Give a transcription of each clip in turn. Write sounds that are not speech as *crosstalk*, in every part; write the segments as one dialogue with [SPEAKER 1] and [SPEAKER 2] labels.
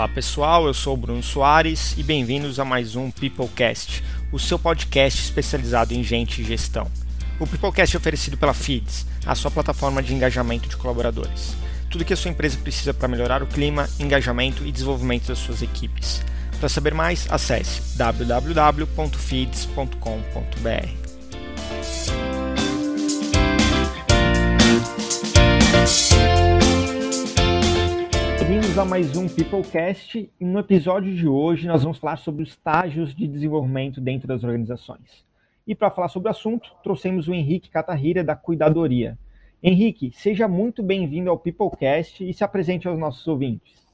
[SPEAKER 1] Olá pessoal, eu sou o Bruno Soares e bem-vindos a mais um Peoplecast, o seu podcast especializado em gente e gestão. O Peoplecast é oferecido pela Feeds, a sua plataforma de engajamento de colaboradores. Tudo que a sua empresa precisa para melhorar o clima, engajamento e desenvolvimento das suas equipes. Para saber mais, acesse www.feeds.com.br. Bem-vindos a mais um Peoplecast. No episódio de hoje nós vamos falar sobre os estágios de desenvolvimento dentro das organizações. E para falar sobre o assunto, trouxemos o Henrique Catarrira da Cuidadoria. Henrique, seja muito bem-vindo ao Peoplecast e se apresente aos nossos ouvintes.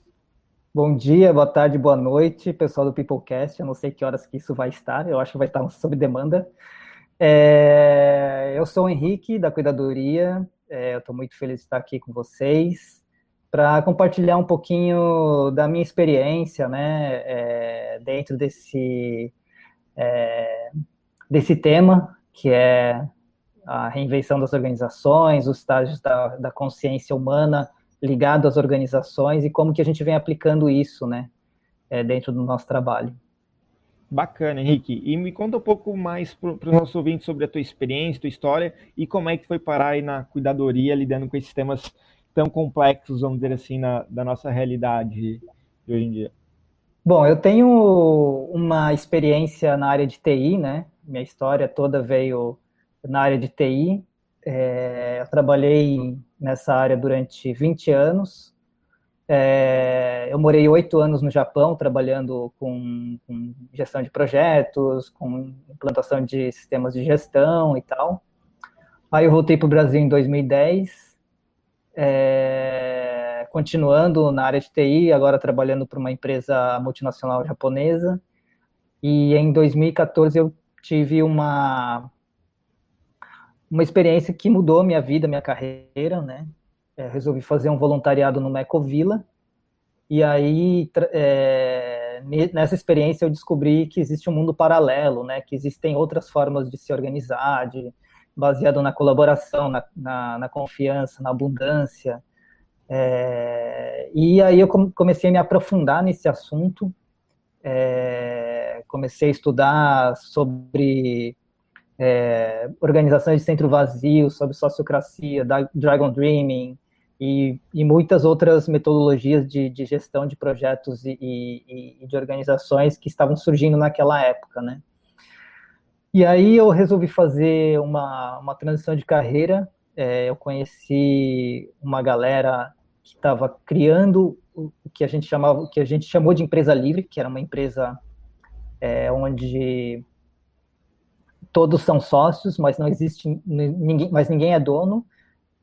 [SPEAKER 2] Bom dia, boa tarde, boa noite, pessoal do Peoplecast. Eu não sei que horas que isso vai estar, eu acho que vai estar sob demanda. É... Eu sou o Henrique da Cuidadoria, é... eu estou muito feliz de estar aqui com vocês para compartilhar um pouquinho da minha experiência, né, é, dentro desse é, desse tema que é a reinvenção das organizações, os estágios da, da consciência humana ligado às organizações e como que a gente vem aplicando isso, né, é, dentro do nosso trabalho.
[SPEAKER 1] Bacana, Henrique. E me conta um pouco mais para os nossos ouvintes sobre a tua experiência, tua história e como é que foi parar aí na cuidadoria lidando com esses temas tão complexos, vamos dizer assim, na, da nossa realidade de hoje em dia?
[SPEAKER 2] Bom, eu tenho uma experiência na área de TI, né? Minha história toda veio na área de TI. É, eu trabalhei nessa área durante 20 anos. É, eu morei oito anos no Japão, trabalhando com, com, gestão de projetos, com implantação de sistemas de gestão e tal. Aí eu voltei para o Brasil em 2010 é, continuando na área de TI, agora trabalhando para uma empresa multinacional japonesa. E em 2014 eu tive uma uma experiência que mudou minha vida, minha carreira, né? É, resolvi fazer um voluntariado no Mecovila. E aí, é, nessa experiência, eu descobri que existe um mundo paralelo, né? Que existem outras formas de se organizar, de, baseado na colaboração, na, na, na confiança, na abundância. É, e aí eu comecei a me aprofundar nesse assunto, é, comecei a estudar sobre é, organizações de centro vazio, sobre sociocracia, Dragon Dreaming e, e muitas outras metodologias de, de gestão de projetos e, e, e de organizações que estavam surgindo naquela época, né? E aí eu resolvi fazer uma, uma transição de carreira. É, eu conheci uma galera que estava criando o que a gente chamava, o que a gente chamou de empresa livre, que era uma empresa é, onde todos são sócios, mas não existe ninguém, mas ninguém é dono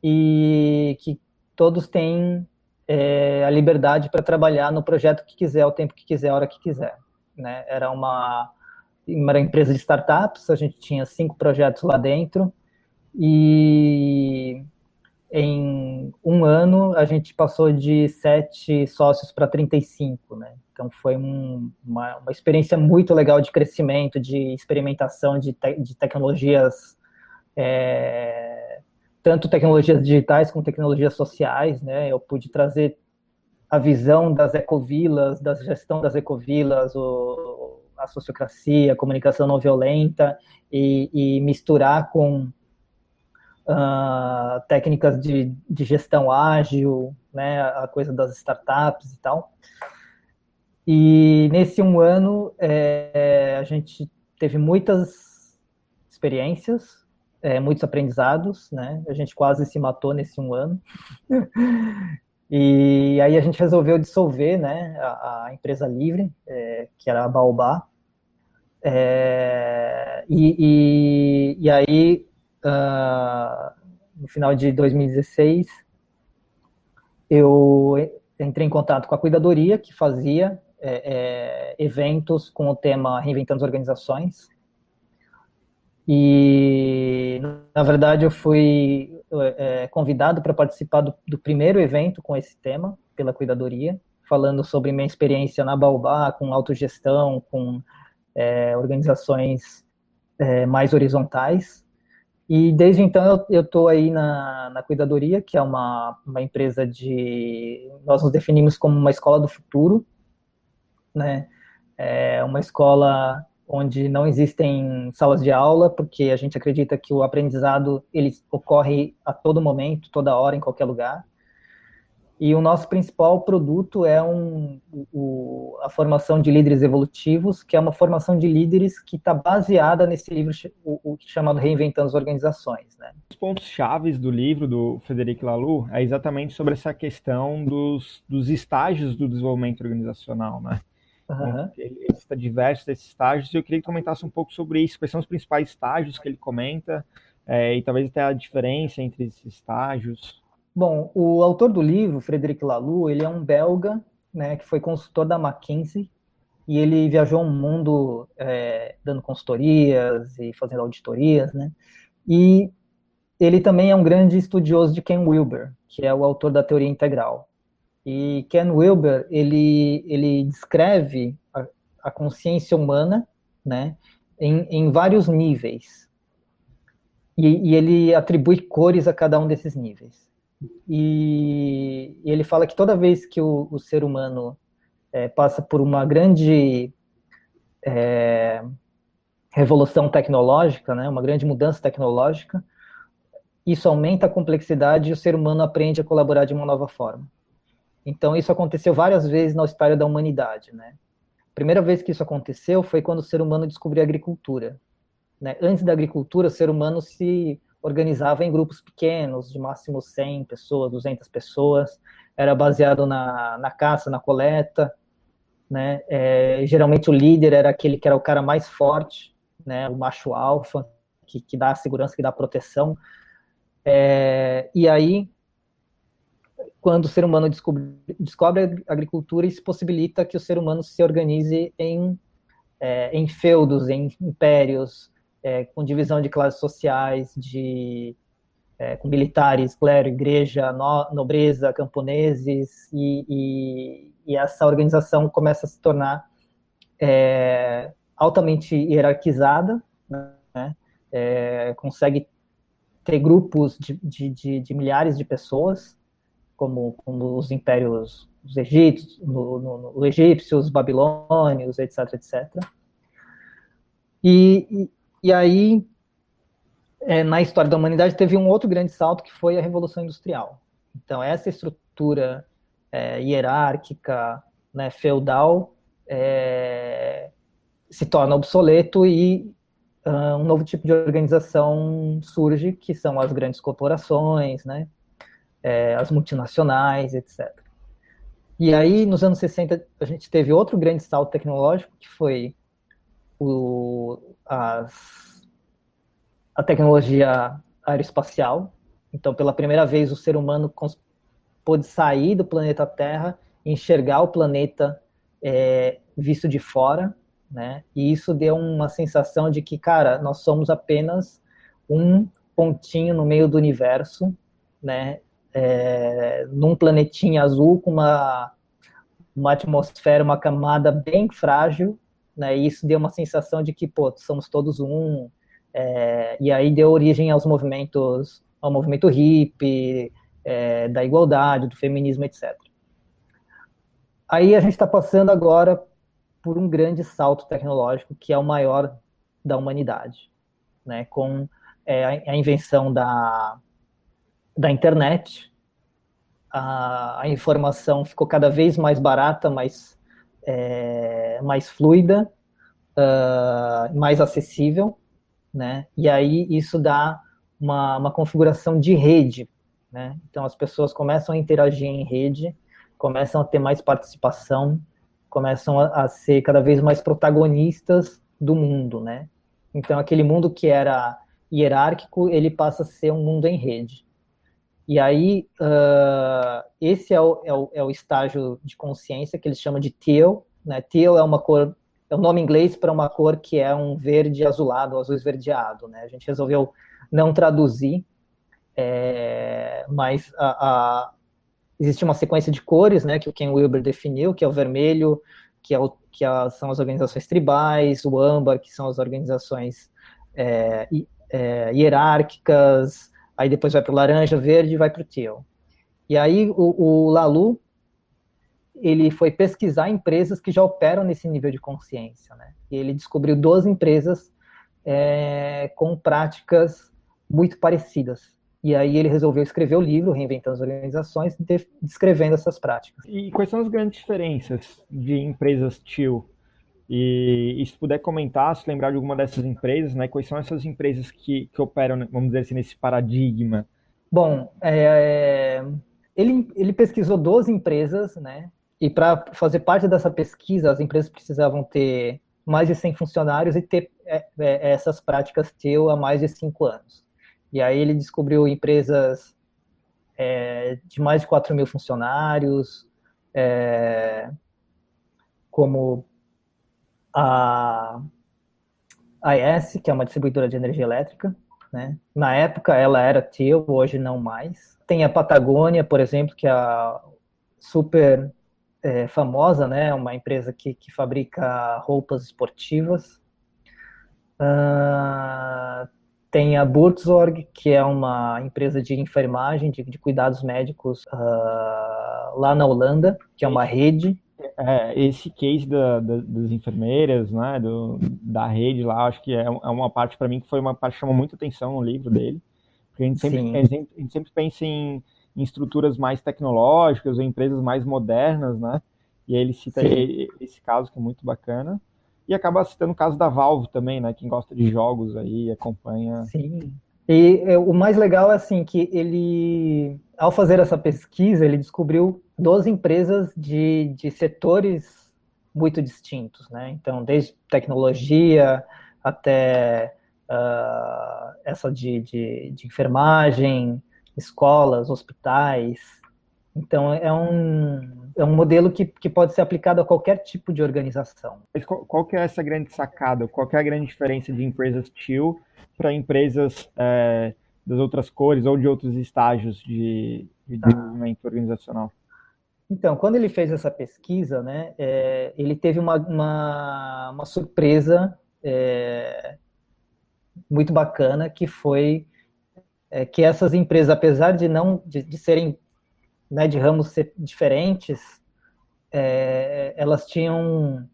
[SPEAKER 2] e que todos têm é, a liberdade para trabalhar no projeto que quiser, o tempo que quiser, a hora que quiser. Né? Era uma uma empresa de startups, a gente tinha cinco projetos lá dentro, e em um ano a gente passou de sete sócios para 35, né? Então foi um, uma, uma, experiência muito legal de crescimento, de experimentação de, te, de tecnologias, é, tanto tecnologias digitais como tecnologias sociais, né? Eu pude trazer a visão das ecovilas, da gestão das ecovilas, o, a sociocracia, a comunicação não violenta e, e misturar com uh, técnicas de, de, gestão ágil, né, a coisa das startups e tal. E nesse um ano é, a gente teve muitas experiências, é, muitos aprendizados, né? A gente quase se matou nesse um ano. *laughs* E aí a gente resolveu dissolver né, a, a empresa livre, é, que era a Baobá. É, e, e, e, aí, uh, no final de 2016, eu entrei em contato com a Cuidadoria, que fazia é, é, eventos com o tema Reinventando as Organizações. E, na verdade, eu fui é, convidado para participar do, do, primeiro evento com esse tema, pela cuidadoria, falando sobre minha experiência na Baobá, com autogestão, com é, organizações é, mais horizontais. E desde então eu estou aí na, na Cuidadoria, que é uma, uma empresa de. Nós nos definimos como uma escola do futuro, né? É uma escola onde não existem salas de aula, porque a gente acredita que o aprendizado ele ocorre a todo momento, toda hora, em qualquer lugar. E o nosso principal produto é um, o, a formação de líderes evolutivos, que é uma formação de líderes que está baseada nesse livro o, o, chamado Reinventando as Organizações. Né?
[SPEAKER 1] Os pontos chaves do livro do Frederic Laloux é exatamente sobre essa questão dos, dos estágios do desenvolvimento organizacional, né? Uhum. Ele está diversos desses estágios e eu queria que comentasse um pouco sobre isso, quais são os principais estágios que ele comenta é, e talvez até a diferença entre esses estágios.
[SPEAKER 2] Bom, o autor do livro, Frederic Laloux, ele é um belga, né, que foi consultor da McKinsey e ele viajou o mundo é, dando consultorias e fazendo auditorias, né? E ele também é um grande estudioso de Ken Wilber, que é o autor da teoria integral. E Ken Wilber, ele, ele descreve a, a consciência humana, né, em, em vários níveis. E, e, ele atribui cores a cada um desses níveis. E, e ele fala que toda vez que o, o ser humano é, passa por uma grande é, revolução tecnológica, né, uma grande mudança tecnológica, isso aumenta a complexidade e o ser humano aprende a colaborar de uma nova forma. Então, isso aconteceu várias vezes na história da humanidade, né? A primeira vez que isso aconteceu foi quando o ser humano descobriu a agricultura. Né? Antes da agricultura, o ser humano se organizava em grupos pequenos, de máximo 100 pessoas, 200 pessoas, era baseado na, na caça, na coleta, né? É, geralmente o líder era aquele que era o cara mais forte, né? O macho alfa, que, que dá a segurança, que dá a proteção. É, e aí quando o ser humano descobre, descobre a agricultura, isso possibilita que o ser humano se organize em, é, em feudos, em impérios, é, com divisão de classes sociais, de, é, com militares, clero, igreja, no, nobreza, camponeses, e, e, e, essa organização começa a se tornar é, altamente hierarquizada, né? É, consegue ter grupos de, de, de, de milhares de pessoas, como, como os impérios os egípcios, no, no, no egípcios, babilônios, etc, etc. E, e aí, é, na história da humanidade, teve um outro grande salto que foi a Revolução Industrial. Então, essa estrutura é, hierárquica, né, feudal, é, se torna obsoleto e uh, um novo tipo de organização surge, que são as grandes corporações, né, é, as multinacionais, etc. E aí, nos anos 60, a gente teve outro grande salto tecnológico, que foi o, as, a tecnologia aeroespacial. Então, pela primeira vez, o ser humano pôde sair do planeta Terra e enxergar o planeta é, visto de fora, né? E isso deu uma sensação de que, cara, nós somos apenas um pontinho no meio do universo, né? é, num planetinha azul com uma, uma atmosfera, uma camada bem frágil, né? E isso deu uma sensação de que, pô, somos todos um. É, e aí deu origem aos movimentos, ao movimento hippie, é, da igualdade, do feminismo, etc. Aí a gente está passando agora por um grande salto tecnológico que é o maior da humanidade, né? Com é, a invenção da da internet, a, a, informação ficou cada vez mais barata, mais, é, mais fluida, uh, mais acessível, né? E aí isso dá uma, uma configuração de rede, né? Então as pessoas começam a interagir em rede, começam a ter mais participação, começam a, a ser cada vez mais protagonistas do mundo, né? Então aquele mundo que era hierárquico, ele passa a ser um mundo em rede. E aí, uh, esse é o, é, o, é o, estágio de consciência que eles chamam de teal. Né? Teal é uma cor, é o um nome inglês para uma cor que é um verde azulado, azul esverdeado. Né? A gente resolveu não traduzir, é, mas a, a, existe uma sequência de cores né, que o Ken Wilber definiu, que é o vermelho, que, é o, que é, são as organizações tribais, o âmbar, que são as organizações é, é hierárquicas, aí depois vai para o laranja, verde e vai para o teal. E aí o, o Lalu, ele foi pesquisar empresas que já operam nesse nível de consciência, né? E ele descobriu 12 empresas é, com práticas muito parecidas. E aí ele resolveu escrever o livro, Reinventando as Organizações, descrevendo essas práticas.
[SPEAKER 1] E quais são as grandes diferenças de empresas TIL? E, e se puder comentar, se lembrar de alguma dessas empresas, né? Quais são essas empresas que, que operam, vamos dizer assim, nesse paradigma?
[SPEAKER 2] Bom, é, ele, ele pesquisou 12 empresas, né? E para fazer parte dessa pesquisa, as empresas precisavam ter mais de 100 funcionários e ter é, é, essas práticas TIL há mais de 5 anos. E aí ele descobriu empresas é, de mais de 4 mil funcionários, é, como a AES, que é uma distribuidora de energia elétrica. Né? Na época ela era TIL, hoje não mais. Tem a Patagônia, por exemplo, que é a super é, famosa, né? Uma empresa que, que fabrica roupas esportivas. Uh, tem a Burzorg, que é uma empresa de enfermagem, de, de cuidados médicos uh, lá na Holanda, que é uma rede.
[SPEAKER 1] É, esse case da, da, das enfermeiras, né, do, da rede lá, acho que é, é uma parte para mim que foi uma parte que chamou muita atenção no livro dele. Porque a gente sempre, a gente, a gente sempre pensa em, em, estruturas mais tecnológicas ou empresas mais modernas, né? E aí ele cita Sim. esse caso que é muito bacana. E acaba citando o caso da Valve também, né? Quem gosta de jogos aí, acompanha.
[SPEAKER 2] Sim. E é, o mais legal é assim que ele, ao fazer essa pesquisa, ele descobriu 12 empresas de, de setores muito distintos, né? Então, desde tecnologia até uh, essa de, de, de enfermagem, escolas, hospitais, então, é um, é um modelo que, que pode ser aplicado a qualquer tipo de organização.
[SPEAKER 1] Mas qual, qual que é essa grande sacada? Qual é a grande diferença de empresas TIL para empresas é, das outras cores ou de outros estágios de, de tá. desenvolvimento organizacional?
[SPEAKER 2] Então, quando ele fez essa pesquisa, né, é, ele teve uma, uma, uma surpresa é, muito bacana, que foi é, que essas empresas, apesar de não de, de serem né, de ramos diferentes, é, elas tinham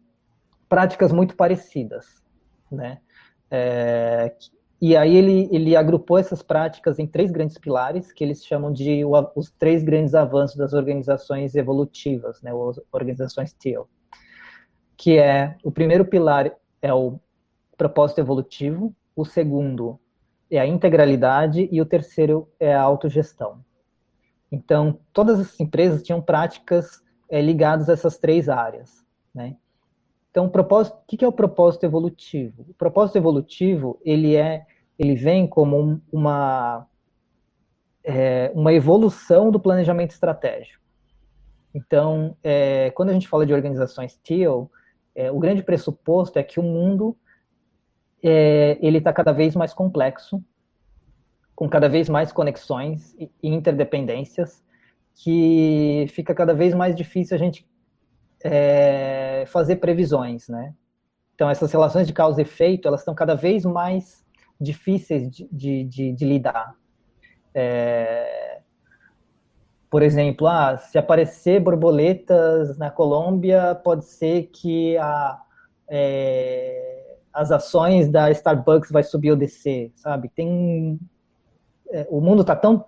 [SPEAKER 2] práticas muito parecidas, né? E aí ele, ele agrupou essas práticas em três grandes pilares, que eles chamam de os três grandes avanços das organizações evolutivas, né, as organizações TEAL, que é, o primeiro pilar é o propósito evolutivo, o segundo é a integralidade e o terceiro é a autogestão. Então, todas as empresas tinham práticas é, ligadas a essas três áreas, né? Então, o propósito, o que é o propósito evolutivo? O propósito evolutivo, ele é, ele vem como uma é, uma evolução do planejamento estratégico. Então, é, quando a gente fala de organizações TEAL, é, o grande pressuposto é que o mundo é, ele está cada vez mais complexo com cada vez mais conexões e interdependências, que fica cada vez mais difícil a gente é, fazer previsões, né? Então, essas relações de causa e efeito, elas estão cada vez mais difíceis de, de, de, de lidar. É, por exemplo, ah, se aparecer borboletas na Colômbia, pode ser que a, é, as ações da Starbucks vai subir ou descer, sabe? Tem é, o mundo está tão,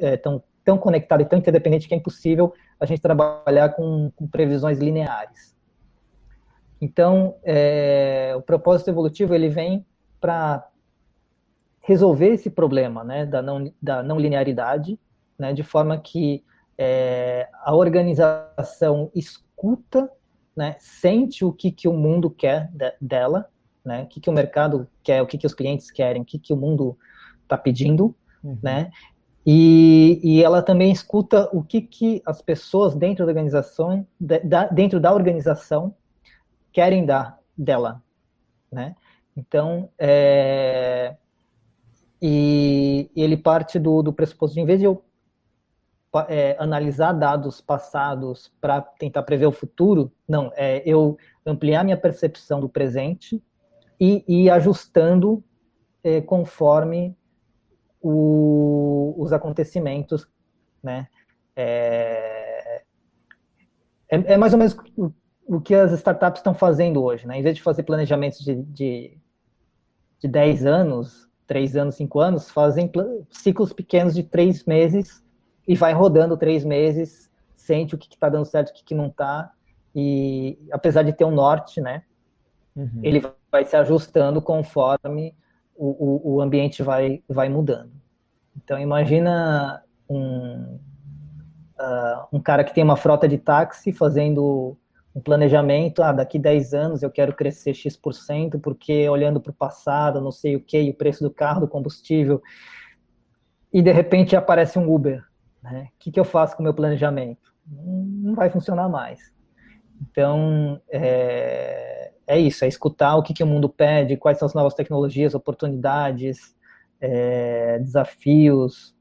[SPEAKER 2] é, tão, tão conectado e tão interdependente que é impossível a gente trabalhar com, com previsões lineares. Então, é, o propósito evolutivo ele vem para resolver esse problema né, da, não, da não linearidade, né, de forma que é, a organização escuta, né, sente o que, que o mundo quer de, dela, né, o que, que o mercado quer, o que, que os clientes querem, o que, que o mundo está pedindo, uhum. né? E, e ela também escuta o que, que as pessoas dentro da organização, da, dentro da organização, querem dar dela, né? Então, é, e, ele parte do, do pressuposto de, em vez de eu é, analisar dados passados para tentar prever o futuro, não, é eu ampliar minha percepção do presente e ir ajustando é, conforme o, os acontecimentos, né? É, é, é mais ou menos o, que as startups estão fazendo hoje, né? Em vez de fazer planejamentos de, de, de 10 anos, 3 anos, 5 anos, fazem ciclos pequenos de 3 meses e vai rodando 3 meses, sente o que está dando certo, o que, que não está, e apesar de ter um norte, né? Uhum. Ele vai se ajustando conforme o, o, o ambiente vai, vai mudando. Então, imagina um, uh, um cara que tem uma frota de táxi fazendo um planejamento, ah, daqui 10 anos eu quero crescer X%, porque olhando para o passado, não sei o que, o preço do carro, do combustível, e de repente aparece um Uber. Né? O que, que eu faço com o meu planejamento? Não vai funcionar mais. Então, é, é isso, é escutar o que, que o mundo pede, quais são as novas tecnologias, oportunidades, é, desafios,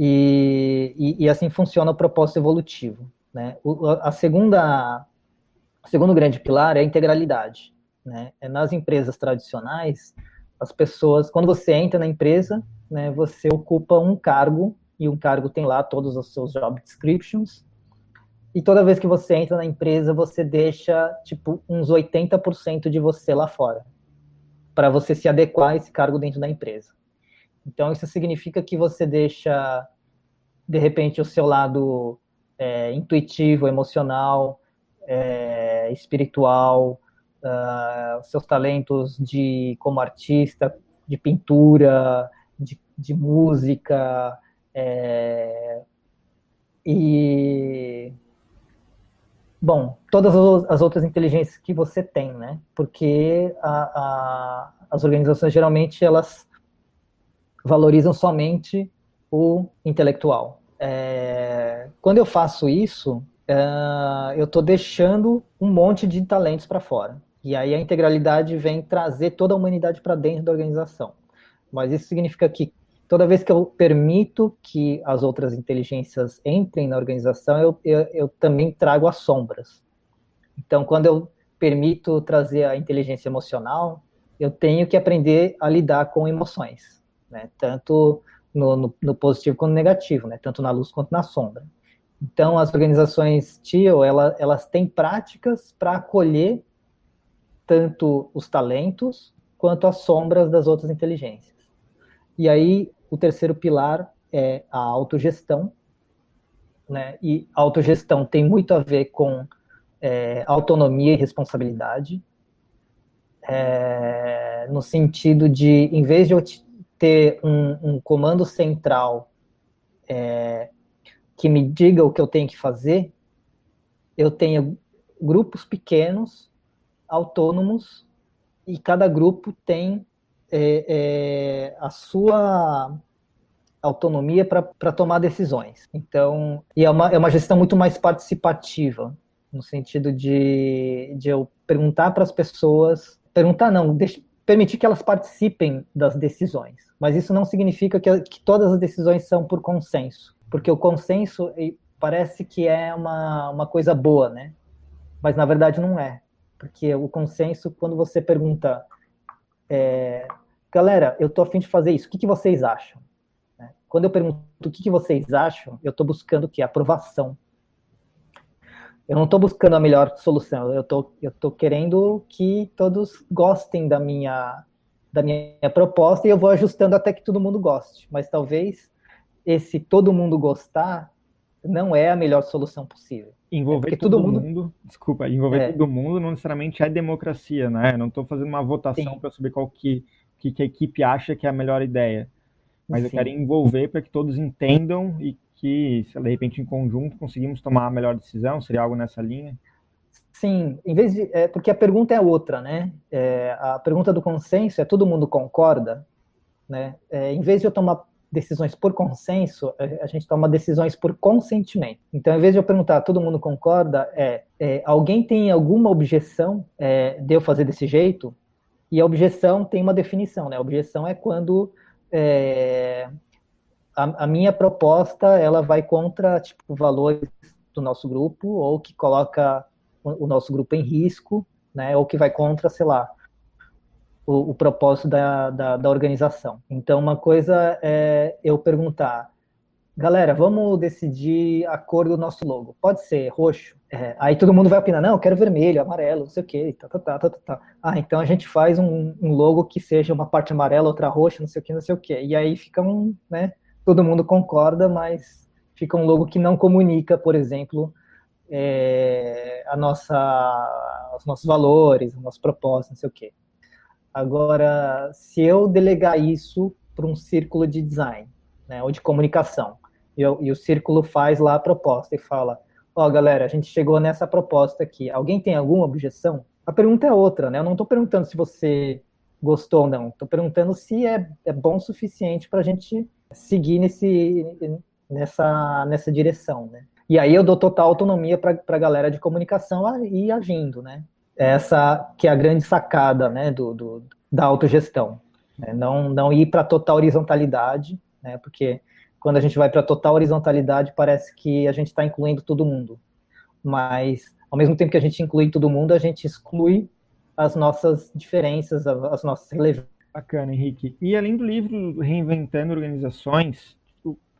[SPEAKER 2] e, e, e, assim funciona o propósito evolutivo. Né? O, a segunda, o segundo grande pilar é a integralidade. Né? É nas empresas tradicionais, as pessoas, quando você entra na empresa, né, você ocupa um cargo, e um cargo tem lá todos os seus job descriptions, e toda vez que você entra na empresa, você deixa, tipo, uns 80% de você lá fora, para você se adequar a esse cargo dentro da empresa. Então, isso significa que você deixa, de repente, o seu lado é, intuitivo, emocional, é, espiritual, uh, seus talentos de como artista, de pintura, de, de música, é, e bom, todas as outras inteligências que você tem, né? Porque a, a, as organizações geralmente elas valorizam somente o intelectual. Quando eu faço isso, é, eu estou deixando um monte de talentos para fora. E aí a integralidade vem trazer toda a humanidade para dentro da organização. Mas isso significa que toda vez que eu permito que as outras inteligências entrem na organização, eu, eu, eu também trago as sombras. Então, quando eu permito trazer a inteligência emocional, eu tenho que aprender a lidar com emoções né? tanto no, no, no, positivo quanto no negativo, né? tanto na luz quanto na sombra. Então, as organizações TIO, ela, elas têm práticas para acolher tanto os talentos quanto as sombras das outras inteligências. E aí, o terceiro pilar é a autogestão, né? E autogestão tem muito a ver com é, autonomia e responsabilidade, é, no sentido de, em vez de eu ter um, um comando central é, que me diga o que eu tenho que fazer, eu tenho grupos pequenos, autônomos, e cada grupo tem é, é, a sua autonomia para tomar decisões. Então, e é uma, é uma gestão muito mais participativa, no sentido de, de eu perguntar para as pessoas, perguntar não, deixa, permitir que elas participem das decisões. Mas isso não significa que, que todas as decisões são por consenso, porque o consenso parece que é uma, uma coisa boa, né? Mas na verdade não é, porque o consenso, quando você pergunta, é, galera, eu tô afim de fazer isso, o que, que vocês acham? Né? Quando eu pergunto o que, que vocês acham, eu estou buscando o que? Aprovação eu não estou buscando a melhor solução, eu tô, tô querendo que todos gostem da minha, da minha proposta e eu vou ajustando até que todo mundo goste. Mas talvez esse todo mundo gostar não é a melhor solução possível.
[SPEAKER 1] Envolver é todo, mundo, mundo, desculpa, envolver é. todo mundo não necessariamente é democracia, né? Eu não estou fazendo uma votação para saber qual que, que, que a equipe acha que é a melhor ideia. Mas Sim. eu quero envolver para que todos entendam e que, se de repente, em conjunto, conseguimos tomar a melhor decisão? Seria algo nessa linha?
[SPEAKER 2] Sim, em vez de. É, porque a pergunta é outra, né? É, a pergunta do consenso é todo mundo concorda? Né? É, em vez de eu tomar decisões por consenso, a gente toma decisões por consentimento. Então, em vez de eu perguntar, todo mundo concorda, é, é alguém tem alguma objeção é, de eu fazer desse jeito? E a objeção tem uma definição, né? A objeção é quando é, a, a, minha proposta ela vai contra tipo valores do nosso grupo ou que coloca o, o nosso grupo em risco, né? Ou que vai contra, sei lá, o, o propósito da, da, da, organização. Então, uma coisa é eu perguntar, galera, vamos decidir a cor do nosso logo. Pode ser roxo. É, aí todo mundo vai opinar, não, eu quero vermelho, amarelo, não sei o quê, tá, tá, tá, tá, tá, tá. Ah, então a gente faz um, um, logo que seja uma parte amarela, outra roxa, não sei o que, não sei o quê. E aí fica um, né, todo mundo concorda, mas fica um logo que não comunica, por exemplo, é, a nossa, os nossos valores, o nosso propósito, não sei o quê. Agora, se eu delegar isso para um círculo de design, né, ou de comunicação, e, eu, e o círculo faz lá a proposta e fala, ó, oh, galera, a gente chegou nessa proposta aqui, alguém tem alguma objeção? A pergunta é outra, né? Eu não estou perguntando se você gostou ou não, estou perguntando se é, é bom o suficiente para a gente seguir nesse, nessa, nessa direção, né? E aí eu dou total autonomia para a galera de comunicação ir agindo, né? Essa que é a grande sacada, né, do, do da autogestão. Né? Não, não ir para total horizontalidade, né? Porque quando a gente vai para total horizontalidade, parece que a gente está incluindo todo mundo. Mas, ao mesmo tempo que a gente inclui todo mundo, a gente exclui as nossas diferenças, as nossas relevâncias.
[SPEAKER 1] Bacana, Henrique. E além do livro Reinventando Organizações,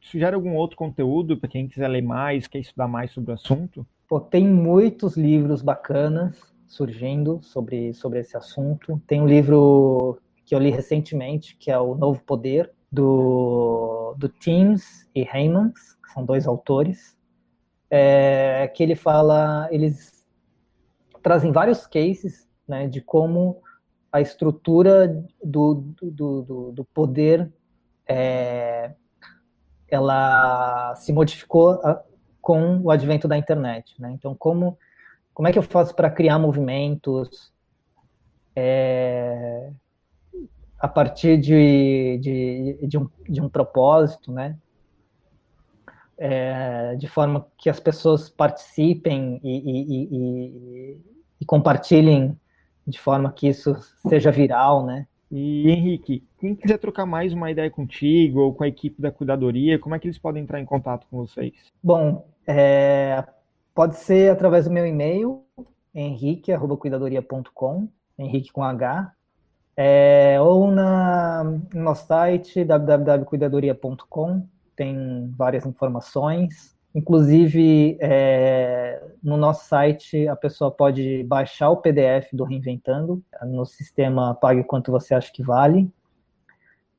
[SPEAKER 1] sugere algum outro conteúdo para quem quiser ler mais, quer estudar mais sobre o assunto?
[SPEAKER 2] Pô, tem muitos livros bacanas surgindo sobre, sobre esse assunto. Tem um livro que eu li recentemente, que é o Novo Poder, do, do Teams e Heymans, que são dois autores, é, que ele fala, eles trazem vários cases né, de como a estrutura do, do, do, do poder é, ela se modificou com o advento da internet. Né? Então, como, como é que eu faço para criar movimentos? É, a partir de, de, de, um, de um propósito, né? É, de forma que as pessoas participem e, e, e, e, compartilhem de forma que isso seja viral, né?
[SPEAKER 1] E Henrique, quem quiser trocar mais uma ideia contigo ou com a equipe da cuidadoria, como é que eles podem entrar em contato com vocês?
[SPEAKER 2] Bom, é, pode ser através do meu e-mail, henrique@cuidadoria.com, Henrique com H, é, ou na, no nosso site www.cuidadoria.com, tem várias informações. Inclusive, é, no nosso site, a pessoa pode baixar o PDF do Reinventando no sistema Pague Quanto Você Acha Que Vale.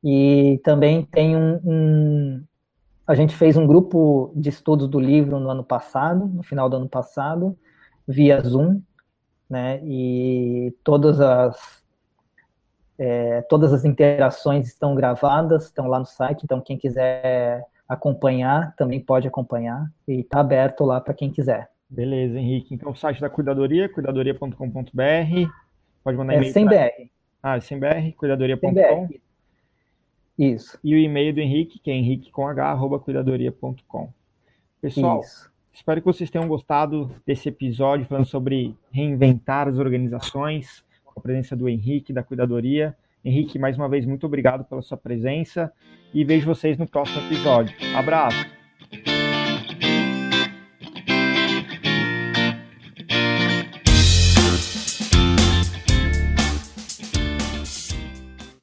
[SPEAKER 2] E também tem um, um, A gente fez um grupo de estudos do livro no ano passado, no final do ano passado, via Zoom, né? E todas as é, todas as interações estão gravadas, estão lá no site, então quem quiser acompanhar também pode acompanhar e está aberto lá para quem quiser.
[SPEAKER 1] Beleza, Henrique. Então o site da Cuidadoria, cuidadoria.com.br, pode mandar
[SPEAKER 2] é
[SPEAKER 1] e-mail.
[SPEAKER 2] Sem pra... BR.
[SPEAKER 1] Ah, sem BR, cuidadoria.com.
[SPEAKER 2] Isso.
[SPEAKER 1] E o e-mail do Henrique, que é henrique com h, arroba cuidadoria.com. Pessoal, Isso. espero que vocês tenham gostado desse episódio falando sobre reinventar as organizações com a presença do Henrique, da Cuidadoria. Henrique, mais uma vez, muito obrigado pela sua presença e vejo vocês no próximo episódio. Abraço!